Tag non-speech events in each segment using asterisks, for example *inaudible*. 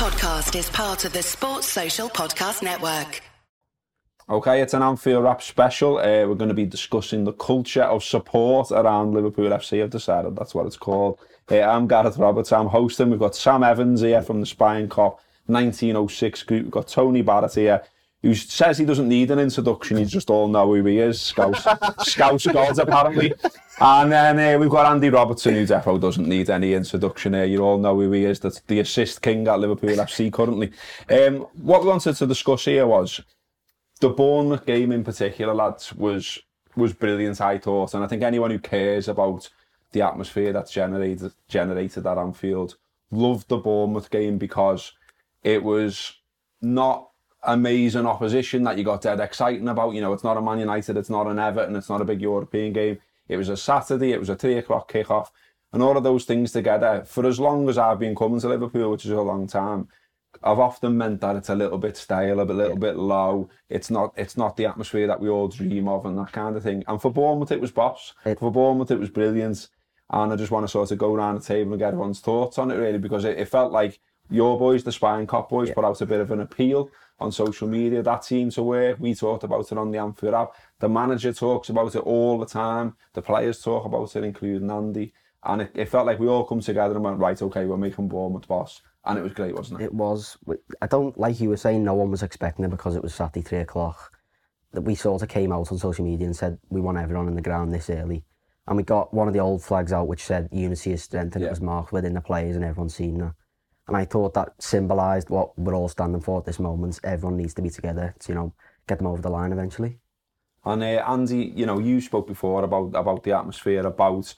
podcast is part of the Sports Social Podcast Network. Okay, it's an Anfield Wrap special. Uh, we're going to be discussing the culture of support around Liverpool FC. I've decided that's what it's called. Uh, I'm Gareth Roberts. I'm hosting. We've got Sam Evans here from the Spion Kop 1906 group. We've got Tony Barrett here, who says he doesn't need an introduction. You just all know who he is. Scouse, *laughs* Scouse gods, apparently. And then uh, we've got Andy Robertson, who defo doesn't need any introduction here. You all know who he is. That's the assist king at Liverpool FC currently. Um, what we wanted to discuss here was the Bournemouth game in particular, lads, was was brilliant, I thought. And I think anyone who cares about the atmosphere that's generated generated at Anfield loved the Bournemouth game because it was not amazing opposition that you got dead exciting about. You know, it's not a Man United, it's not an Everton, it's not a big European game. It was a Saturday, it was a three o'clock kickoff, and all of those things together. For as long as I've been coming to Liverpool, which is a long time, I've often meant that it's a little bit stale, a little bit low. It's not it's not the atmosphere that we all dream of and that kind of thing. And for Bournemouth, it was boss. For Bournemouth, it was brilliant. And I just want to sort of go around the table and get everyone's thoughts on it really because it, it felt like your boys, the Spion Kop boys, Yeah. put out a bit of an appeal on social media. That seemed to work. We talked about it on the Anfield Wrap. The manager talks about it all the time. The players talk about it, including Andy. And it, it felt like we all come together and went, right, okay, we're making Bournemouth boss. And it was great, wasn't it? It was. I don't like you were saying. No one was expecting it because it was Saturday three o'clock. That we sort of came out on social media and said we want everyone in the ground this early, and we got one of the old flags out which said unity is strength, and Yeah. it was marked within the players and everyone's seen that. And I thought that symbolised what we're all standing for at this moment. Everyone needs to be together to you know get them over the line eventually. And uh, Andy, you know, you spoke before about about the atmosphere, about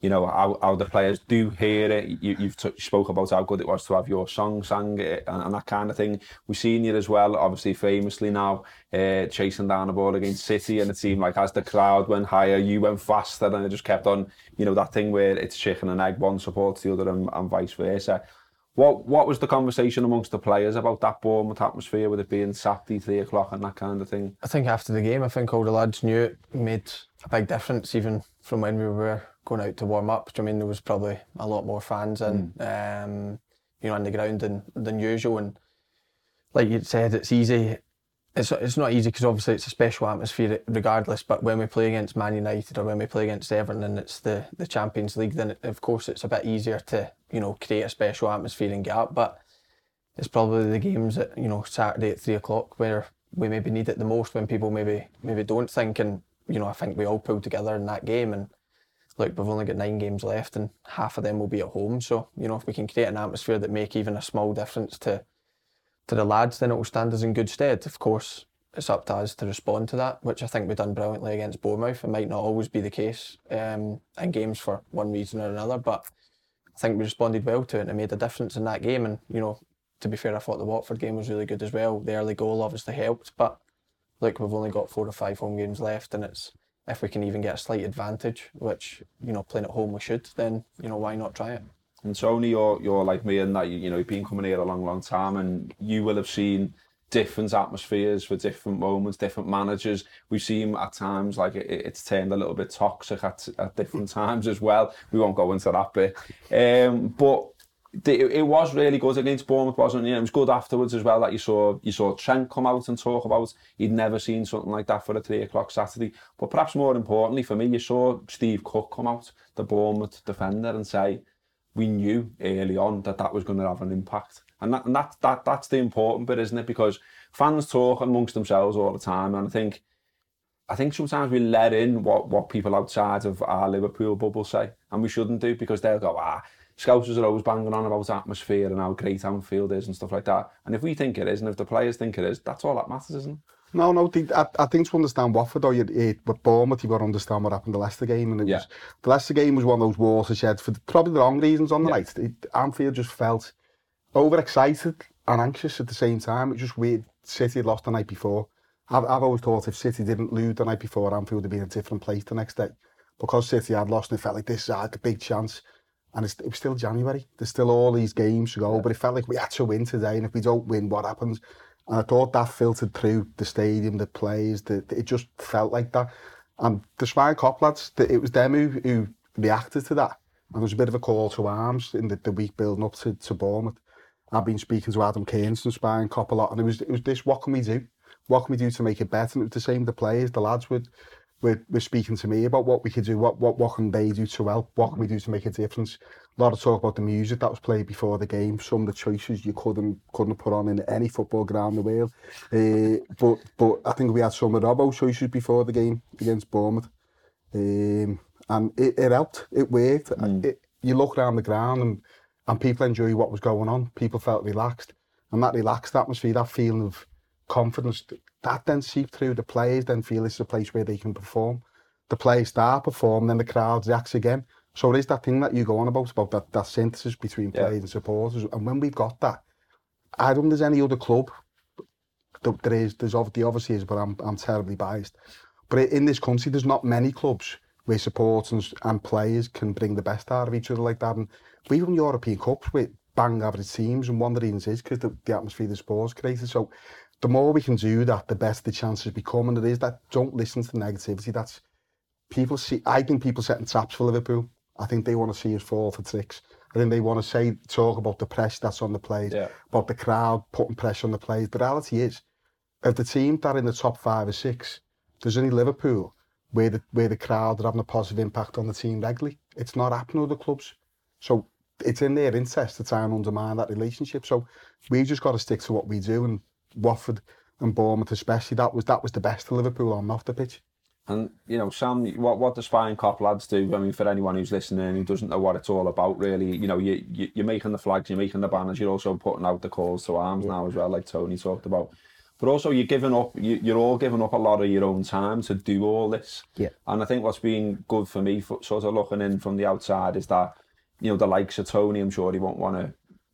you know how, how the players do hear it. You, you've t- spoke about how good it was to have your song sang uh, and, and that kind of thing. We've seen you as well, obviously famously now, uh, chasing down the ball against City, and it seemed like as the crowd went higher, you went faster, and it just kept on. You know that thing where it's chicken and egg, one supports the other, and, and vice versa. What what was the conversation amongst the players about that Bournemouth atmosphere, with it being Saturday three o'clock and that kind of thing? I think after the game, I think all the lads knew it made a big difference, even from when we were going out to warm up. Do you I mean there was probably a lot more fans in, um, you know, on the ground than than usual? And like you said, it's easy. It's it's not easy because obviously it's a special atmosphere regardless. But when we play against Man United or when we play against Everton and it's the the Champions League, then of course it's a bit easier to you know create a special atmosphere and get up. But it's probably the games at you know Saturday at three o'clock where we maybe need it the most when people maybe maybe don't think and you know I think we all pulled together in that game and look we've only got nine games left and half of them will be at home so you know if we can create an atmosphere that make even a small difference to to the lads then it will stand us in good stead of course it's up to us to respond to that which I think we've done brilliantly against Bournemouth it might not always be the case um, in games for one reason or another but I think we responded well to it and it made a difference in that game and you know to be fair, I thought the Watford game was really good as well. The early goal obviously helped, but look, we've only got four or five home games left, and it's if we can even get a slight advantage, which you know playing at home we should, then you know why not try it? And Tony, you're you're like me in that you, you know you've been coming here a long, long time, and you will have seen different atmospheres for different moments, different managers. We've seen at times like it, it's turned a little bit toxic at, at different *laughs* times as well. We won't go into that bit, um, but it was really good against Bournemouth, wasn't it? It was good afterwards as well that you saw you saw Trent come out and talk about he'd never seen something like that for a three o'clock Saturday. But perhaps more importantly for me, you saw Steve Cook come out, the Bournemouth defender, and say we knew early on that that was going to have an impact. And, that, and that, that that's the important bit, isn't it? Because fans talk amongst themselves all the time, and I think I think sometimes we let in what, what people outside of our Liverpool bubble say, and we shouldn't do because they'll go, ah, Scousers are always banging on about atmosphere and how great Anfield is and stuff like that. And if we think it is, and if the players think it is, that's all that matters, isn't it? No, no. I, I think to understand Watford, though, you, it, with Bournemouth, you've got to understand what happened the Leicester game. And it Yeah. was the Leicester game was one of those watersheds for the, probably the wrong reasons on the Yeah. night. It, Anfield just felt overexcited and anxious at the same time. It was just weird. City had lost the night before. I've, I've always thought if City didn't lose the night before, Anfield would be in a different place the next day. Because City had lost, and it felt like this is like a big chance. And it's, it was still January. There's still all these games to go, but it felt like we had to win today. And if we don't win, what happens? And I thought that filtered through the stadium, the players. The, it just felt like that. And the Spion Kop lads, the, it was them who, who reacted to that. And there was a bit of a call to arms in the, the week building up to, to Bournemouth. I've been speaking to Adam Kearns and Spion Kop a lot, and it was it was this: what can we do? What can we do to make it better? And it was the same. The players, the lads would were, were speaking to me about what we could do, what, what, what can they do to help, what can we do to make a difference. A lot of talk about the music that was played before the game, some of the choices you couldn't couldn't put on in any football ground in the world. Uh, but but I think we had some of Robbo's choices before the game against Bournemouth. Um, and it, it helped, it worked. Mm. It, you look around the ground and, and people enjoy what was going on. People felt relaxed. And that relaxed atmosphere, that feeling of confidence, that then seeped through. The players then feel it's a place where they can perform. The players start perform, then the crowd reacts again. So it is that thing that you go on about, about that, that synthesis between players yeah. and supporters. And when we've got that, I don't think there's any other club. There is, there's obviously, obviously is, but I'm, I'm terribly biased. But in this country, there's not many clubs where supporters and players can bring the best out of each other like that. And we won European Cups with bang average teams, and one of the reasons is because the, the atmosphere the sport's created. So the more we can do that, the better the chances become. And it is that don't listen to the negativity. That's people see. I think people setting traps for Liverpool. I think they want to see us fall for tricks. I think they want to say talk about the press that's on the players, yeah. about the crowd putting pressure on the players. The reality is, of the team that are in the top five or six, there's only Liverpool where the where the crowd are having a positive impact on the team regularly. It's not happening with the clubs. So it's in their interest to try and undermine that relationship. So we've just got to stick to what we do and Watford and Bournemouth especially, that was that was the best of Liverpool on off the pitch. And you know, Sam, what what the Spion Kop lads do? I mean, for anyone who's listening who doesn't know what it's all about, really, you know, you, you you're making the flags, you're making the banners, you're also putting out the calls to arms yeah. now as well, like Tony talked about. But also, you're giving up. You, you're all giving up a lot of your own time to do all this. Yeah. And I think what's been good for me, for, sort of looking in from the outside, is that you know the likes of Tony. I'm sure he won't want to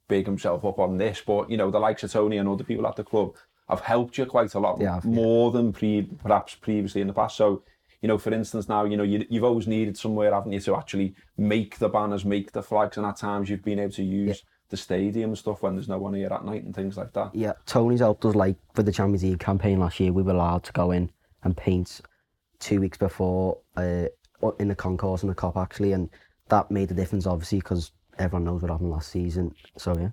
big himself up on this, but you know the likes of Tony and other people at the club have helped you quite a lot yeah, more yeah. than pre, perhaps previously in the past. So, you know, for instance, now, you know, you, you've always needed somewhere, haven't you, to actually make the banners, make the flags, and at times you've been able to use yeah. the stadium and stuff when there's no one here at night and things like that. Yeah, Tony's helped us, like, for the Champions League campaign last year, we were allowed to go in and paint two weeks before uh, in the concourse and the Kop, actually, and that made a difference, obviously, because everyone knows what happened last season. So, yeah.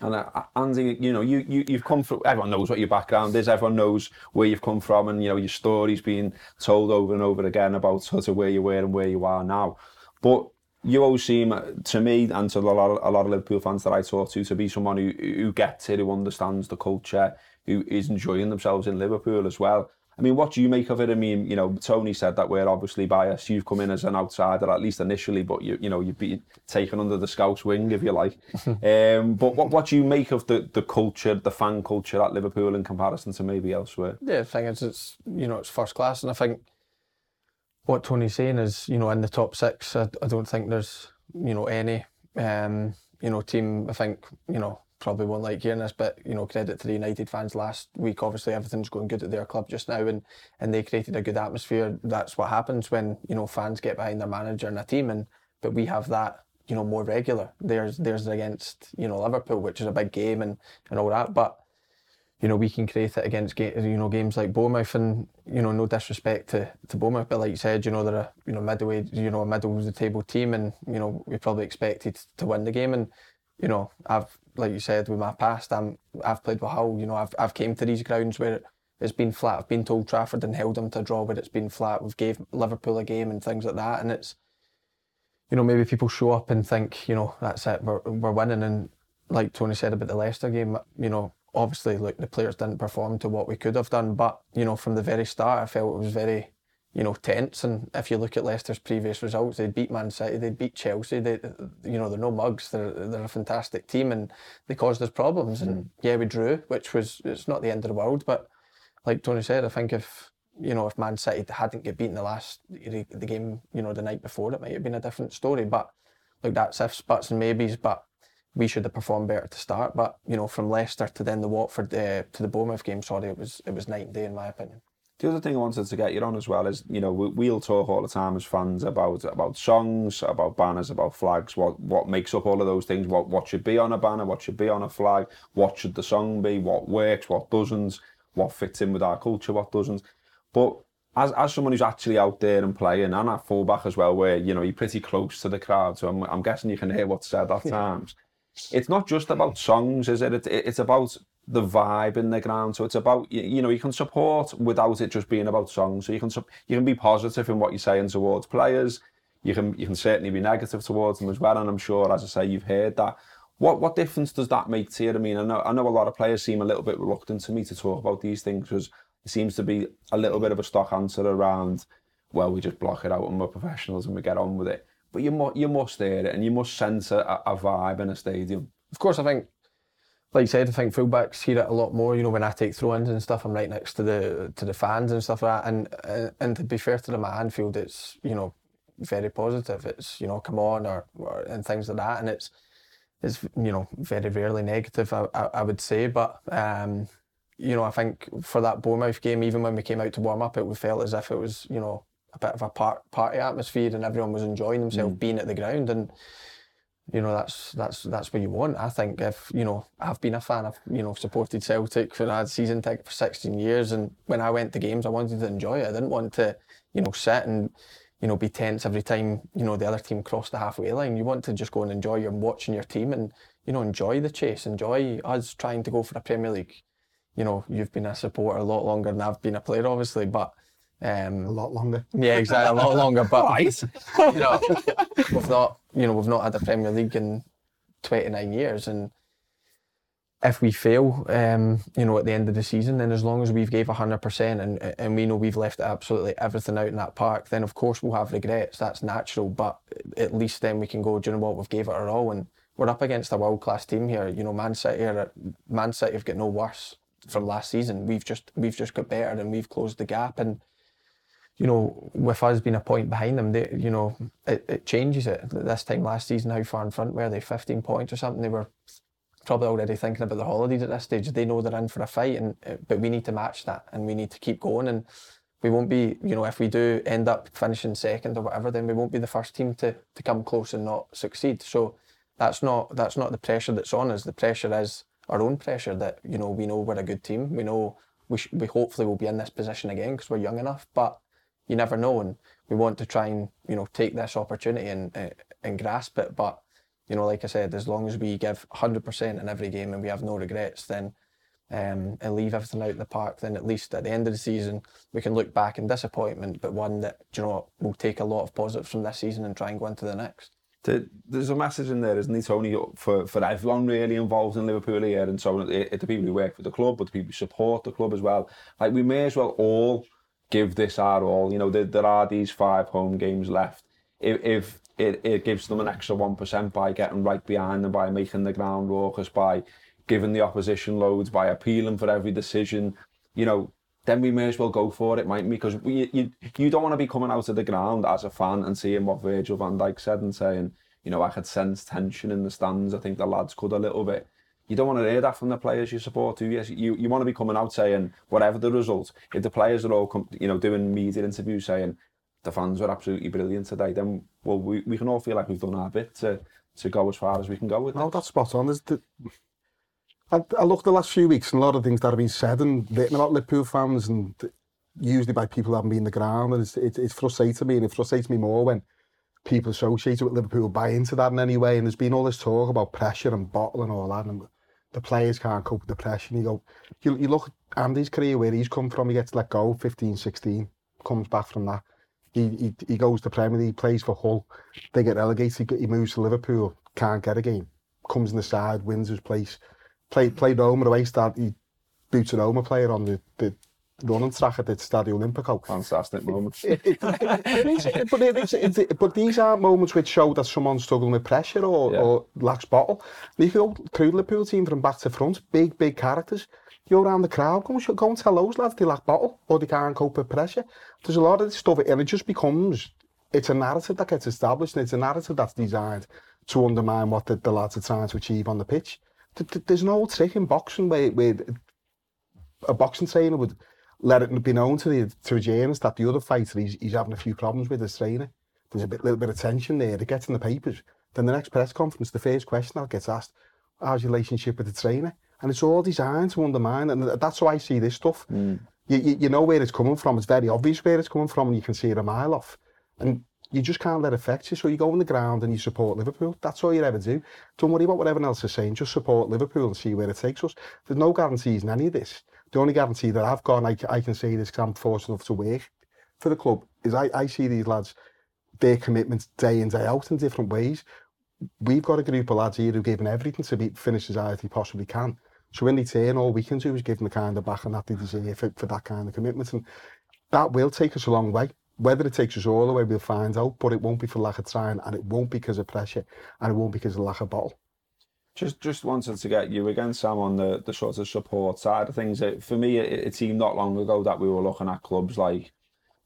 And uh, Andy, you know, you, you, you've come from, everyone knows what your background is, everyone knows where you've come from, and, you know, your story's been told over and over again about sort of where you were and where you are now. But you always seem, to me, and to a lot, of, a lot of Liverpool fans that I talk to, to be someone who, who gets it, who understands the culture, who is enjoying themselves in Liverpool as well. I mean, what do you make of it? I mean, you know, Tony said that we're obviously biased. You've come in as an outsider, at least initially, but you, you know, you've been taken under the scouts' wing, if you like. *laughs* um, but what, what do you make of the, the culture, the fan culture at Liverpool in comparison to maybe elsewhere? Yeah, the thing is, it's you know, it's first class, and I think what Tony's saying is, you know, in the top six, I, I don't think there's, you know, any, um, you know, team. I think, you know, probably won't like hearing this, but you know, credit to the United fans last week. Obviously, everything's going good at their club just now, and and they created a good atmosphere. That's what happens when you know fans get behind their manager and a team, and but we have that you know more regular. There's there's against you know Liverpool, which is a big game and and all that, but. You know, we can create it against you know games like Bournemouth, and you know, no disrespect to, to Bournemouth, but like you said, you know, they're a you know middleway, you know, a middle of the table team, and you know, we probably expected to win the game, and you know, I've like you said with my past, I'm I've played with Hull. You know, I've I've came to these grounds where it's been flat. I've been told Trafford and held them to draw where it's been flat. We've gave Liverpool a game and things like that, and it's you know maybe people show up and think you know that's it we're we're winning and like Tony said about the Leicester game, you know obviously like the players didn't perform to what we could have done, but you know from the very start I felt it was very you know, tense. And if you look at Leicester's previous results, they beat Man City, they beat Chelsea. They, you know, they're no mugs. They're they're a fantastic team, and they caused us problems. Mm. And yeah, we drew, which was it's not the end of the world. But like Tony said, I think if you know if Man City hadn't get beaten the last the game, you know, the night before, it might have been a different story. But like that's ifs, buts, and maybes. But we should have performed better to start. But you know, from Leicester to then the Watford uh, to the Bournemouth game, sorry, it was it was night and day in my opinion. The other thing I wanted to get you on as well is, you know, we, will talk all the time as fans about about songs, about banners, about flags, what what makes up all of those things, what what should be on a banner, what should be on a flag, what should the song be, what works, what doesn't, what fits in with our culture, what doesn't. But as as someone who's actually out there and playing, and at fullback as well, where you know you're pretty close to the crowd, so I'm, I'm guessing you can hear what's said at *laughs* times. it's not just about songs, is it? it it's about the vibe in the ground. So it's about you, know you can support without it just being about songs. So you can you can be positive in what you're saying towards players. You can you can certainly be negative towards them as well. And I'm sure, as I say, you've heard that. What what difference does that make to you? I mean, I know I know a lot of players seem a little bit reluctant to me to talk about these things because it seems to be a little bit of a stock answer around. Well, we just block it out and we're professionals and we get on with it. But you must you must hear it and you must sense a, a vibe in a stadium. Of course, I think like you said, I think fullbacks hear it a lot more. You know, when I take throw-ins and stuff, I'm right next to the to the fans and stuff like that. And uh, and to be fair to them at Anfield, it's you know very positive. It's you know come on or, or and things like that. And it's it's you know very rarely negative. I, I, I would say, but um, you know I think for that Bournemouth game, even when we came out to warm up, it felt as if it was you know a bit of a part, party atmosphere and everyone was enjoying themselves mm. being at the ground and you know that's that's that's what you want. I think if you know I've been a fan, I've you know supported Celtic for I had season ticket for 16 years, and when I went to games, I wanted to enjoy it. I didn't want to you know sit and you know be tense every time you know the other team crossed the halfway line. You want to just go and enjoy your watching your team and you know enjoy the chase, enjoy us trying to go for a Premier League. You know you've been a supporter a lot longer than I've been a player, obviously, but um, a lot longer. Yeah, exactly, a lot longer. But right. you know, we've not, you know, we've not had a Premier League in 29 years, and if we fail, um, you know, at the end of the season, then as long as we've gave 100% and and we know we've left absolutely everything out in that park, then of course we'll have regrets. That's natural, but at least then we can go. Do you know what? We've gave it our all, and we're up against a world class team here. You know, Man City are Man City have got no worse from last season. We've just we've just got better and we've closed the gap and you know, with us being a point behind them, they, you know, it, it changes it. This time last season, how far in front were they? 15 points or something? They were probably already thinking about the holidays at this stage. They know they're in for a fight, and uh, but we need to match that, and we need to keep going. And we won't be, you know, if we do end up finishing second or whatever, then we won't be the first team to, to come close and not succeed. So that's not that's not the pressure that's on us. The pressure is our own pressure that you know we know we're a good team. We know we sh- we hopefully will be in this position again because we're young enough, but you never know, and we want to try and you know take this opportunity and uh, and grasp it. But you know, like I said, as long as we give hundred percent in every game and we have no regrets, then um, and leave everything out in the park, then at least at the end of the season we can look back in disappointment, but one that you know will take a lot of positives from this season and try and go into the next. There's a message in there, isn't it, Tony, for, for everyone really involved in Liverpool here, and so it, it, the people who work for the club, but the people who support the club as well. Like we may as well all give this our all. You know, there, there are these five home games left. If, if it, it gives them an extra 1% by getting right behind them, by making the ground raucous, by giving the opposition loads, by appealing for every decision, you know, then we may as well go for it, might Because we, you, you don't want to be coming out of the ground as a fan and seeing what Virgil van Dijk said and saying, you know, I could sense tension in the stands. I think the lads could a little bit you don't want to hear that from the players you support, do you? You, you want to be coming out saying, whatever the result, if the players are all, com- you know, doing media interviews saying, the fans were absolutely brilliant today, then, well, we, we can all feel like we've done our bit to, to go as far as we can go with No, that's spot on. There's the, I, I looked the last few weeks and a lot of things that have been said and written about Liverpool fans and usually by people who haven't been in the ground and it's, it, it's frustrating me and it frustrates me more when people associated with Liverpool buy into that in any way and there's been all this talk about pressure and bottle and all that and the players can't cope with the pressure. And you go, you, you look at Andy's career, where he's come from, he gets let go 15, 16, comes back from that. He, he, he goes to Premier League, plays for Hull, they get relegated, he moves to Liverpool, can't get a game, comes in the side, wins his place, play, played Roma away, start, he boots an Roma player on the, the, running track at the Stadio Olimpico. Fantastic moment. but, it, it's, it, but these are moments which show that someone's struggling with pressure or, yeah. or lacks bottle. You can go through the Liverpool team from back to front, big, big characters. You're around the crowd, go, go and tell those lads they lack bottle or they can't cope with pressure. There's a lot of this stuff and it just becomes, it's a narrative that gets established and it's a narrative that's designed to undermine what the, the lads are trying to achieve on the pitch. There's no trick in boxing where, where a boxing trainer would let it be known to the to journalist that the other fighter he's, he's having a few problems with his trainer. There's a bit, little bit of tension there. It gets in the papers. Then the next press conference, the first question that gets asked, how's your relationship with the trainer? And it's all designed to undermine, and that's how I see this stuff. Mm. You, you, you know where it's coming from. It's very obvious where it's coming from, and you can see it a mile off. And you just can't let it affect you. So you go on the ground and you support Liverpool. That's all you ever do. Don't worry about what everyone else is saying. Just support Liverpool and see where it takes us. There's no guarantees in any of this. The only guarantee that I've got, and I, I can say this because I'm fortunate enough to work for the club, is I, I see these lads, their commitments day in, day out in different ways. We've got a group of lads here who've given everything to be, finish as high as they possibly can. So when they turn, all we can do is give them the kind of back and that they deserve for, for that kind of commitment. And that will take us a long way. Whether it takes us all the way, we'll find out, but it won't be for lack of trying, and it won't be because of pressure, and it won't be because of lack of ball. Just just wanted to get you again, Sam, on the, the sort of support side of things. It, for me, it, it seemed not long ago that we were looking at clubs like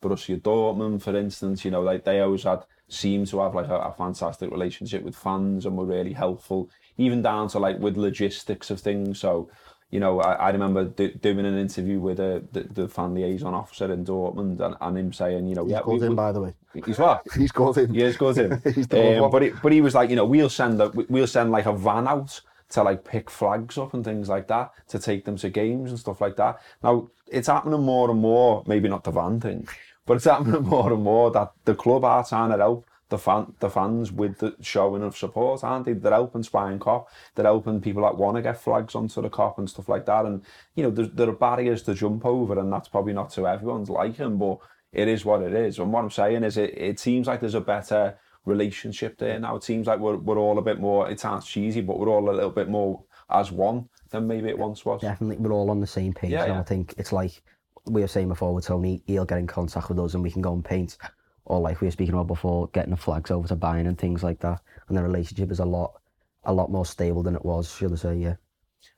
Borussia Dortmund, for instance. You know, like they always had seemed to have like a, a fantastic relationship with fans and were really helpful, even down to like with logistics of things. So you know, I, I remember do, doing an interview with a, uh, the, the fan liaison officer in Dortmund and, and him saying, you know, he's yeah, called we, in, by the way. He's what? *laughs* he's called in. He is called in. *laughs* he's um, but, he, but he was like, you know, we'll send a, we'll send like a van out to like pick flags up and things like that to take them to games and stuff like that. Now it's happening more and more. Maybe not the van thing, but it's happening *laughs* more and more that the club are trying to help the fan the fans with the showing of support, aren't they? They're helping Spion Kop, they're helping people that want to get flags onto the Kop and stuff like that. And you know, there, there are barriers to jump over, and that's probably not to everyone's liking, but it is what it is. And what I'm saying is, it, it seems like there's a better relationship there now. It seems like we're we're all a bit more. It sounds cheesy, but we're all a little bit more as one than maybe it once was. Definitely, we're all on the same page. Yeah, and yeah. I think it's like we were saying before with Tony, he'll get in contact with us and we can go and paint or like we were speaking about before, getting the flags over to Bayern and things like that. And the relationship is a lot, a lot more stable than it was, should I say? Yeah.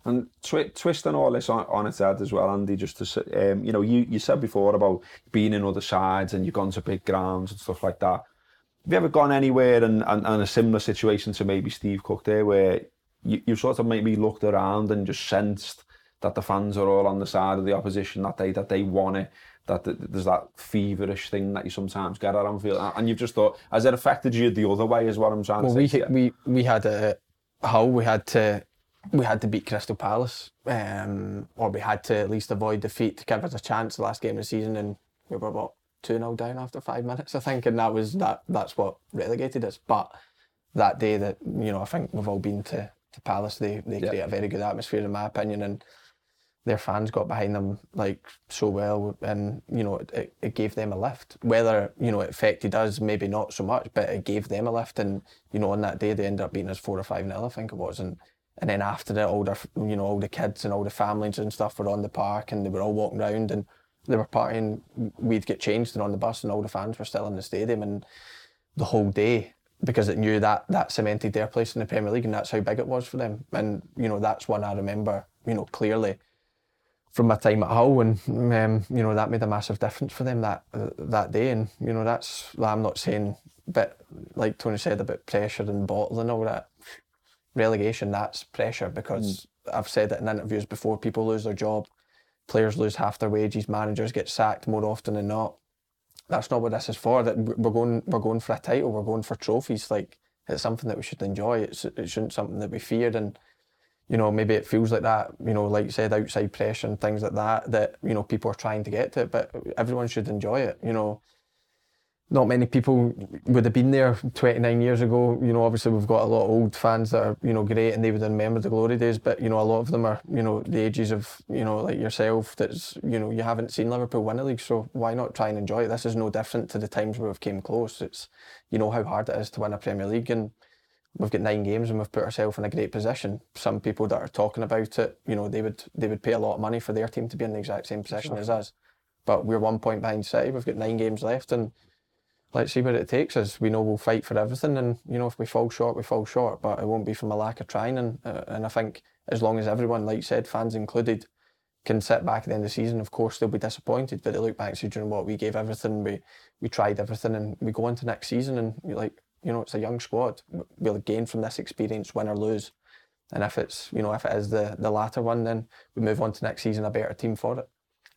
And twi- twisting all this on, on its head as well, Andy, just to um, you know, you, you said before about being in other sides and you've gone to big grounds and stuff like that. Have you ever gone anywhere and, and, and a similar situation to maybe Steve Cook there where you, you sort of maybe looked around and just sensed that the fans are all on the side of the opposition that they that they want it that there's that feverish thing that you sometimes get at Anfield, and you've just thought, has it affected you the other way? Is what I'm trying well, to say. we we we had a Hull. We had to we had to beat Crystal Palace, um, or we had to at least avoid defeat to give us a chance the last game of the season, and we were about two 0 down after five minutes, I think, and that was that. That's what relegated us. But that day, that you know, I think we've all been to to Palace. They they Yeah. create a very good atmosphere, in my opinion, and their fans got behind them like so well and you know it, it gave them a lift. Whether you know it affected us maybe not so much but it gave them a lift. And you know on that day they ended up beating us four or five nil I think it was. And and then after that, all the you know all the kids and all the families and stuff were on the park and they were all walking around and they were partying. We'd get changed and on the bus and all the fans were still in the stadium. And the whole day because it knew that that cemented their place in the Premier League and that's how big it was for them. And you know that's one I remember you know clearly from my time at Hull, and um, you know that made a massive difference for them that uh, that day. And you know that's I'm not saying, but like Tony said about pressure and bottle and all that. Relegation, that's pressure because I've said it in interviews before. People lose their job, players lose half their wages, managers get sacked more often than not. That's not what this is for. That we're going, we're going for a title. We're going for trophies. Like it's something that we should enjoy. It's it shouldn't something that we feared and you know, maybe it feels like that, you know, like you said, outside pressure and things like that, that, you know, people are trying to get to it, but everyone should enjoy it, you know. Not many people would have been there 29 years ago. You know, obviously we've got a lot of old fans that are, you know, great and they would remember the glory days, but, you know, a lot of them are, you know, the ages of, you know, like yourself, that's, you know, you haven't seen Liverpool win a league, so why not try and enjoy it? This is no different to the times where we've came close. It's, you know, how hard it is to win a Premier League and, we've got nine games and we've put ourselves in a great position. Some people that are talking about it, you know, they would they would pay a lot of money for their team to be in the exact same position as us. But we're one point behind City. We've got nine games left, and let's see what it takes us. We know we'll fight for everything, and you know, if we fall short, we fall short. But it won't be from a lack of trying. And uh, and I think as long as everyone, like you said, fans included, can sit back at the end of the season, of course they'll be disappointed. But they look back and say, "Do you know what? We gave everything. We we tried everything, and we go into next season, and like." You know, it's a young squad. We'll gain from this experience, win or lose. And if it's, you know, if it is the, the latter one, then we move on to next season a better team for it.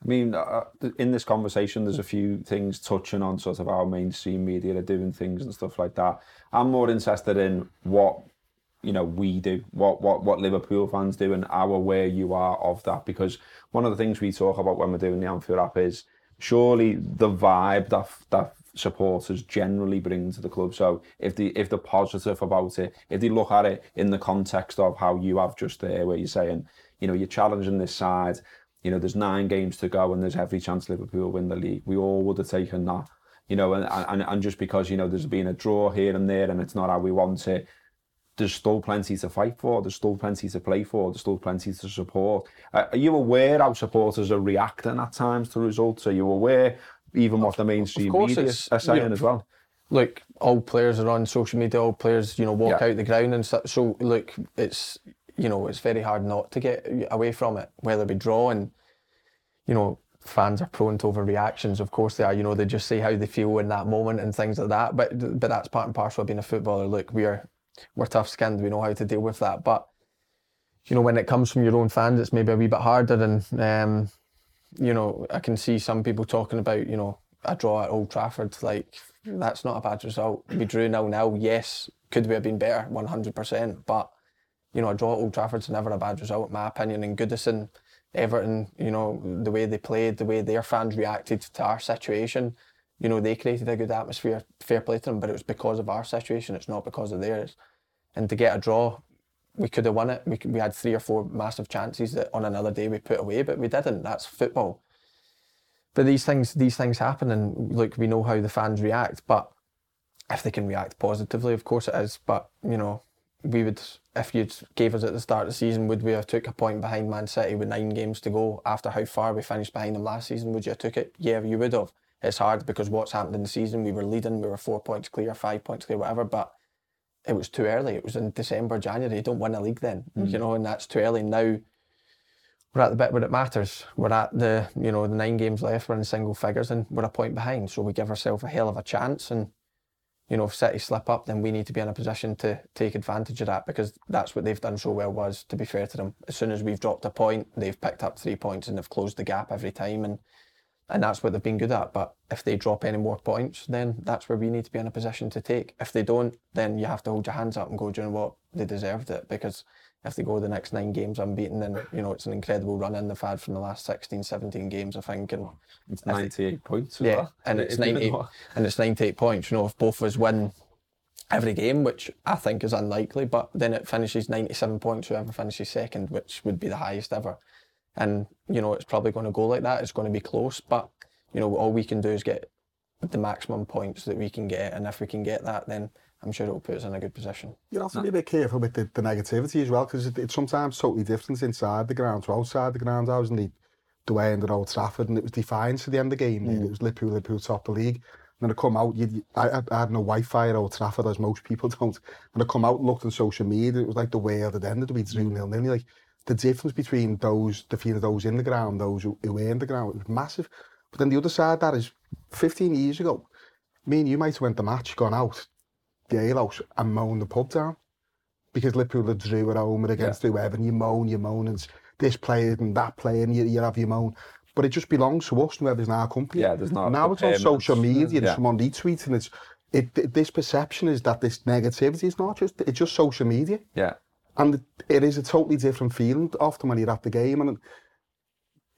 I mean, uh, in this conversation, there's a few things touching on sort of how mainstream media are doing things and stuff like that. I'm more interested in what you know we do, what what what Liverpool fans do, and how aware you are of that. Because one of the things we talk about when we're doing the Anfield Wrap is surely the vibe that that supporters generally bring to the club. So if the if they're positive about it, if they look at it in the context of how you have just there, where you're saying, you know, you're challenging this side, you know, there's nine games to go and there's every chance Liverpool win the league. We all would have taken that, you know, and, and, and just because, you know, there's been a draw here and there and it's not how we want it, there's still plenty to fight for, there's still plenty to play for, there's still plenty to support. Uh, are you aware how supporters are reacting at times to results? Are you aware even what the mainstream media are saying you know, as well? Look, all players are on social media, all players, you know, walk yeah. out the ground and stuff. So, look, it's, you know, it's very hard not to get away from it, whether we draw and, you know, fans are prone to overreactions. Of course they are. You know, they just say how they feel in that moment and things like that. But but that's part and parcel of being a footballer. Look, we are we're tough skinned. We know how to deal with that. But you know, when it comes from your own fans, it's maybe a wee bit harder. And um, you know, I can see some people talking about you know a draw at Old Trafford. Like that's not a bad result. We drew nil nil. Yes, could we have been better? One hundred percent. But you know, a draw at Old Trafford's never a bad result, in my opinion. And Goodison, Everton, you know, the way they played, the way their fans reacted to our situation you know, they created a good atmosphere, fair play to them, but it was because of our situation, it's not because of theirs. And to get a draw, we could have won it. We, we had three or four massive chances that on another day we put away, but we didn't. That's football. But these things, these things happen, and look, we know how the fans react. But if they can react positively, of course it is. But you know, we would, if you gave us at the start of the season, would we have took a point behind Man City with nine games to go after how far we finished behind them last season? Would you have took it? Yeah, you would have it's hard because what's happened in the season, we were leading, we were four points clear, five points clear, whatever, but it was too early. It was in December, January. You don't win a league then, mm. you know, and that's too early. Now we're at the bit where it matters. We're at the, you know, the nine games left, we're in single figures and we're a point behind. So we give ourselves a hell of a chance. And, you know, if City slip up, then we need to be in a position to take advantage of that because that's what they've done so well was, to be fair to them. As soon as we've dropped a point, they've picked up three points and they've closed the gap every time. And and that's what they've been good at. But if they drop any more points, then that's where we need to be in a position to take. If they don't, then you have to hold your hands up and go, do you know what? They deserved it because if they go the next nine games unbeaten, then you know it's an incredible run in they've had from the last 16, 17 games, I think. And it's 98 they, points. Yeah, well. and it's 98, and it's 98 points. You know, if both of us win every game, which I think is unlikely, but then it finishes 97 points, whoever finishes second, which would be the highest ever and you know it's probably going to go like that. It's going to be close, but you know all we can do is get the maximum points that we can get, and if we can get that, then I'm sure it'll put us in a good position. You have to be a bit careful with the, the negativity as well, because it, it's sometimes totally different inside the ground to outside the ground. I was in the, the way in the Old Trafford, and it was defined to the end of the game. Mm. It was Liverpool, Liverpool top the league. And then I come out, you, I, I had no Wi-Fi at Old Trafford, as most people *laughs* don't. And I come out and looked on social media, it was like the world had ended, we 2 nil nil. Like, the difference between those, the feel of those in the ground, those who, who were in the ground, it was massive. But then the other side that is 15 years ago, me and you might have went the match, gone out, the alehouse, and moaned the pub down. Because Liverpool had drew at home and against yeah. whoever, and you moan, you moan, and this player and that player, and you, you have your moan. But it just belongs to us, and whoever's in our company. Yeah, there's not. Now it's on social media, yeah. someone retweets, and it's it, this perception is that this negativity is not just it's just social media. Yeah. And it is a totally different feeling often when you're at the game. And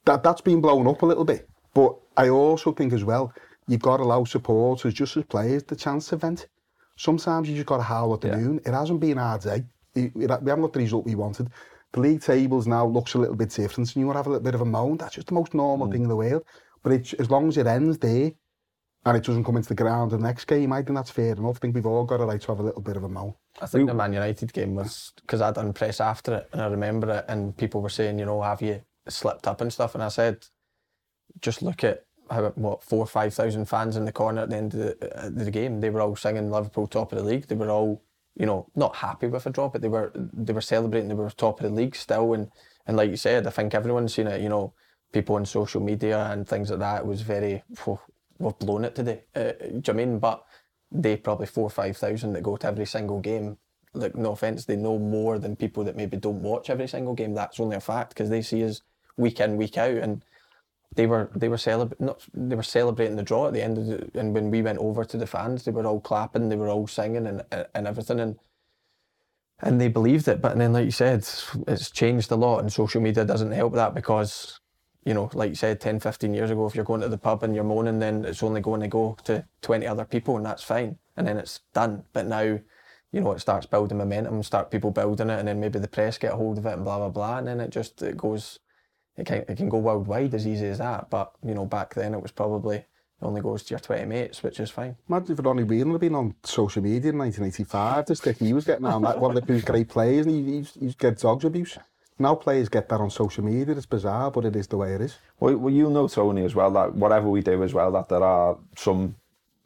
that, that's been blown up a little bit. But I also think as well, you've got to allow supporters, just as players, the chance to vent. Sometimes you just got to howl at the yeah. moon. It hasn't been our day. We haven't got the result we wanted. The league tables now looks a little bit different, and you want to have a little bit of a moan. That's just the most normal mm. thing in the world. But it, as long as it ends there, and it doesn't come into the ground the next game, I think that's fair enough. I think we've all got a right to have a little bit of a moan. I think the Man United game was because I'd done press after it and I remember it and people were saying, you know, have you slipped up and stuff? And I said, just look at how what four or five thousand fans in the corner at the end of the, uh, the game. They were all singing Liverpool top of the league. They were all, you know, not happy with a draw, but they were they were celebrating. They were top of the league still. And and like you said, I think everyone's seen it. You know, people on social media and things like that. It was very, oh, we've blown it today. Uh, do you know I mean? But they probably four or five thousand that go to every single game. Like no offense, they know more than people that maybe don't watch every single game. That's only a fact because they see us week in week out, and they were they were celebrating not they were celebrating the draw at the end of the and when we went over to the fans, they were all clapping, they were all singing and and everything and. And they believed it, but then, like you said, it's changed a lot, and social media doesn't help that because you know, like you said, 10, 15 years ago, if you're going to the pub and you're moaning, then it's only going to go to 20 other people and that's fine. And then it's done. But now, you know, it starts building momentum, start people building it, and then maybe the press get a hold of it and blah, blah, blah. And then it just, it goes, it can, it can go worldwide as easy as that. But, you know, back then it was probably, only goes to your 20 mates, which is fine. Imagine if Ronnie Whelan had been on social media in 1985, the stick he was getting on that one of the great players, and he, he's, he's get dogs abuse. Now players get that on social media. It's bizarre, but it is the way it is. Well, well, you'll know, Tony, as well, that whatever we do as well, that there are some,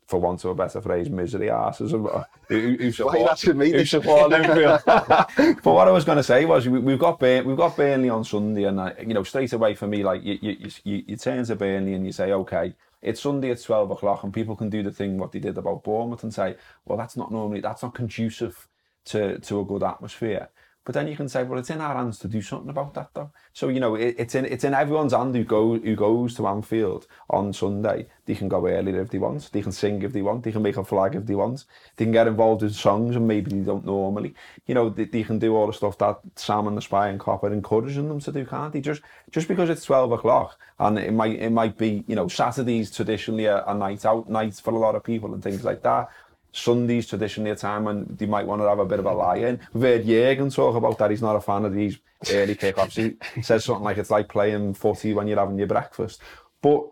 for want of a better phrase, misery asses who, who, support, *laughs* Why are you asking me who support *laughs* Liverpool. *laughs* but what I was going to say was, we, we've got Burn, we've got Burnley on Sunday, and uh, you know, straight away for me, like you, you, you, you turn to Burnley and you say, okay, it's Sunday at 12 o'clock, and people can do the thing what they did about Bournemouth and say, well, that's not normally, that's not conducive to, to a good atmosphere. But then you can say, well, it's in our hands to do something about that, though. So you know, it, it's in it's in everyone's hand who go who goes to Anfield on Sunday. They can go earlier if they want. They can sing if they want. They can make a flag if they want. They can get involved in songs and maybe they don't normally. You know, they, they can do all the stuff that Sam and the Spy and Cop are encouraging them to do, can't they? Just just because it's twelve o'clock and it might it might be you know Saturdays traditionally a, a night out night for a lot of people and things like that. Sunday's traditionally a time when they might want to have a bit of a lie-in. We've heard Jurgen talk about that. He's not a fan of these early kick-offs. He *laughs* says something like it's like playing footy when you're having your breakfast. But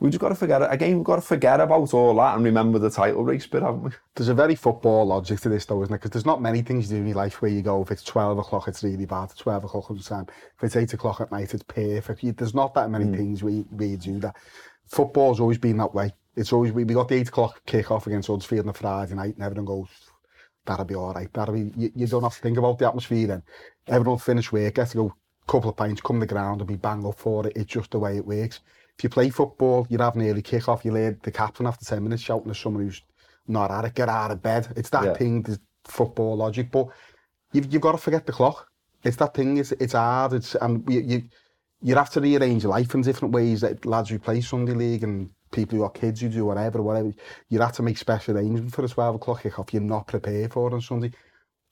we've just got to forget it. Again, we've got to forget about all that and remember the title race bit, haven't we? There's a very football logic to this, though, isn't it? Because there's not many things you do in your life where you go, if it's 12 o'clock, it's really bad. 12 o'clock all the time. If it's 8 o'clock at night, it's perfect. There's not that many hmm. things we, you do that. Football's always been that way. It's always, we, we got the 8 o'clock kick-off against Huddersfield on a Friday night, and everyone goes, that'll be all right. That'll be, you, you don't have to think about the atmosphere then. Everyone will finish work, get to go a couple of pints, come to the ground and be bang up for it. It's just the way it works. If you play football, you're having early kick-off, you lead the captain after 10 minutes shouting at someone who's not at it, get out of bed. It's that Yeah. thing, the football logic. But you've, you've got to forget the clock. It's that thing, it's, it's hard, it's, and you, you, you have to rearrange life in different ways. That lads who play Sunday League and people who are kids who do whatever, whatever, you'd have to make special arrangements for a 12 o'clock kick-off you're not prepared for on Sunday.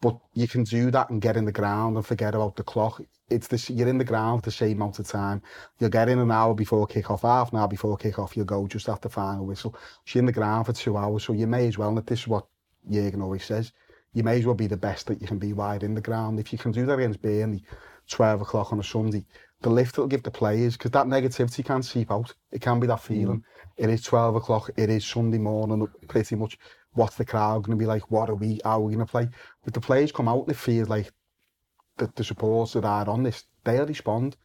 But you can do that and get in the ground and forget about the clock. It's the, you're in the ground the same amount of time. You'll get in an hour before kick-off, half an hour before kick-off, you'll go just after final whistle. So you're in the ground for two hours, so you may as well, and this is what Jürgen always says, you may as well be the best that you can be wide in the ground. If you can do that against Burnley, 12 o'clock on a Sunday, the lift it'll give the players, because that negativity can seep out. It can be that mm. feeling. It is 12 o'clock, it is Sunday morning, pretty much. What's the crowd going to be like? What are we, how are we going to play? But the players come out and it feels like the, the supporters that are on this, they'll respond.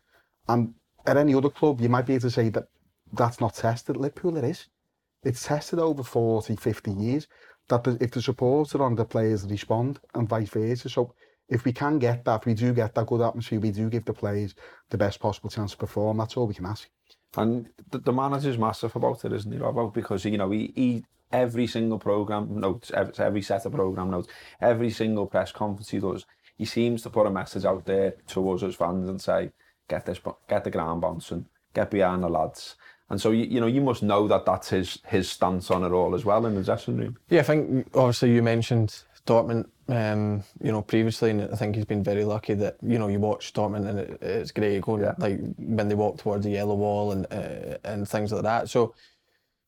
And at any other club, you might be able to say that that's not tested. Liverpool, it is. It's tested over 40, 50 years that the, if the supporters are on, the players respond and vice versa. So if we can get that, if we do get that good atmosphere, we do give the players the best possible chance to perform. That's all we can ask. And the, the manager's massive about it, isn't he, Robbo? Because, you know, he, he every single programme notes, every, every set of programme notes, every single press conference he does, he seems to put a message out there to us as fans and say, get this, get the ground bouncing, get behind the lads. And so, you, you know, you must know that that's his, his stance on it all as well in the dressing room. Yeah, I think obviously you mentioned Dortmund, um, you know, previously, and I think he's been very lucky that you know you watch Dortmund and it, it's great going Yeah. like when they walk towards the yellow wall and uh, and things like that. So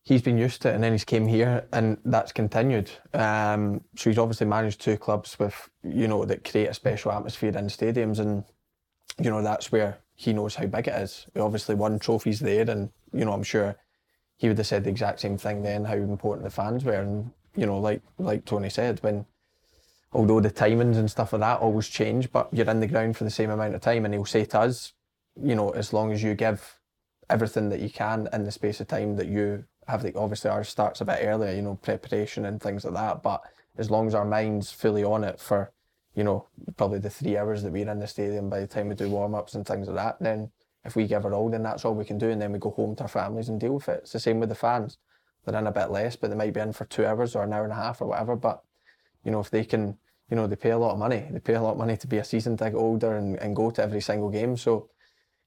he's been used to it, and then he's came here, and that's continued. Um, so he's obviously managed two clubs with you know that create a special atmosphere in stadiums, and you know that's where he knows how big it is. He obviously won trophies there, and you know I'm sure he would have said the exact same thing then, how important the fans were, and you know like like Tony said when although the timings and stuff like that always change, but you're in the ground for the same amount of time. And he'll say to us, you know, as long as you give everything that you can in the space of time that you have, the, obviously ours starts a bit earlier, you know, preparation and things like that. But as long as our mind's fully on it for, you know, probably the three hours that we're in the stadium by the time we do warm ups and things like that, then if we give our all, then that's all we can do. And then we go home to our families and deal with it. It's the same with the fans. They're in a bit less, but they might be in for two hours or an hour and a half or whatever. But you know, if they can, you know, they pay a lot of money. They pay a lot of money to be a season ticket holder and, and go to every single game. So,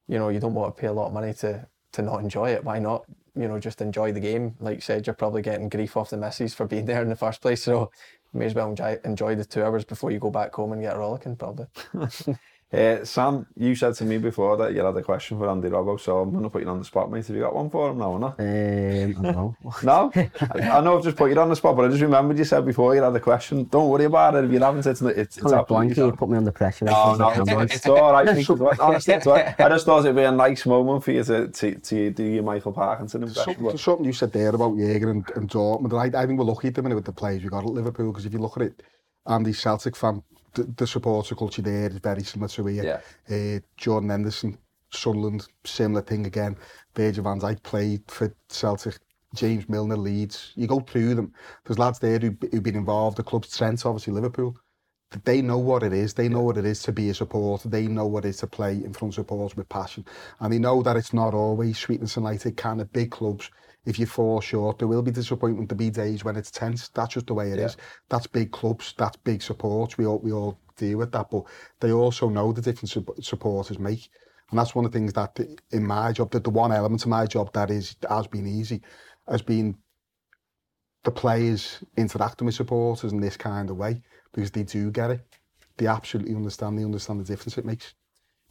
you know, you don't want to pay a lot of money to to not enjoy it. Why not? You know, just enjoy the game. Like you said, you're probably getting grief off the missus for being *laughs* there in the first place. So may as well enjoy, enjoy the two hours before you go back home and get rollicking, probably. *laughs* Uh, Sam, you said to me before that you had a question for Andy Robbo, so I'm going to put you on the spot, mate. Have you got one for him now or not? Um, I. *laughs* No? *laughs* I I know I've just put you on the spot, but I just remembered you said before you had a question. Don't worry about it. If you haven't, it's, it's, it's Kind of blank, you put me under pressure. No, no, it's, it's all right. It's- Honestly, it's all right. I just thought it'd be a nice moment for you to, to, to do your Michael Parkinson impression. Something, but- something you said there about Jürgen and, and Dortmund. and I, I think we're lucky at the minute with the players we got at Liverpool because if you look at it, Andy Celtic fan, the, the supporter culture there is very similar to here. Uh, Jordan Henderson, Sunderland, similar thing again. Virgil van Dijk played for Celtic. James Milner, Leeds. You go through them. There's lads there who, who've been involved. The club's Trent, obviously Liverpool. They know what it is. They know what it is to be a supporter. They know what it is to play in front of supporters with passion. And they know that it's not always sweetness and light. It can at big clubs. If you fall short, there will be disappointment. There'll be days when it's tense. That's just the way it is. That's big clubs. That's big supports. We all we all deal with that. But they also know the difference supporters make. And that's one of the things that in my job, that the one element of my job that is has been easy, has been the players interacting with supporters in this kind of way because they do get it. They absolutely understand. They understand the difference it makes.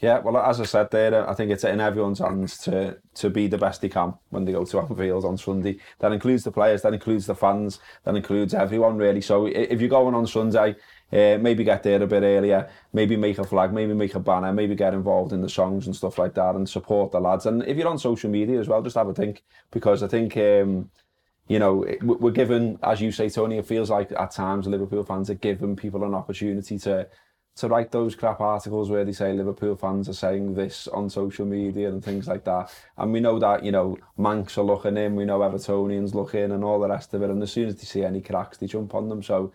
Yeah, well, as I said there, I think it's in everyone's hands to to be the best they can when they go to Anfield on Sunday. That includes the players, that includes the fans, that includes everyone really. So if you're going on Sunday, uh, maybe get there a bit earlier, maybe make a flag, maybe make a banner, maybe get involved in the songs and stuff like that, and support the lads. And if you're on social media as well, just have a think because I think. Um, you know, we- we're given, as you say, Tony, it feels like at times Liverpool fans are giving people an opportunity to to write those crap articles where they say Liverpool fans are saying this on social media and things like that. And we know that, you know, Mancs are looking in, we know Evertonians look in and all the rest of it. And as soon as they see any cracks, they jump on them. So,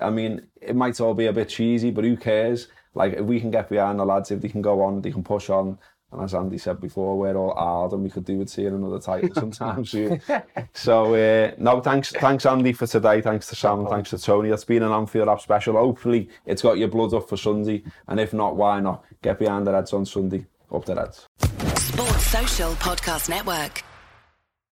I mean, it might all be a bit cheesy, but who cares? Like, if we can get behind the lads, if they can go on, they can push on. And as Andy said before, we're all hard and we could do with seeing another title sometime soon. *laughs* *laughs* So, uh, no, thanks, thanks Andy for today. Thanks to Sam and thanks to Tony. That's been an Anfield Wrap special. Hopefully, it's got your blood up for Sunday. And if not, why not? Get behind the Reds on Sunday. Up the Reds. Sports Social Podcast Network.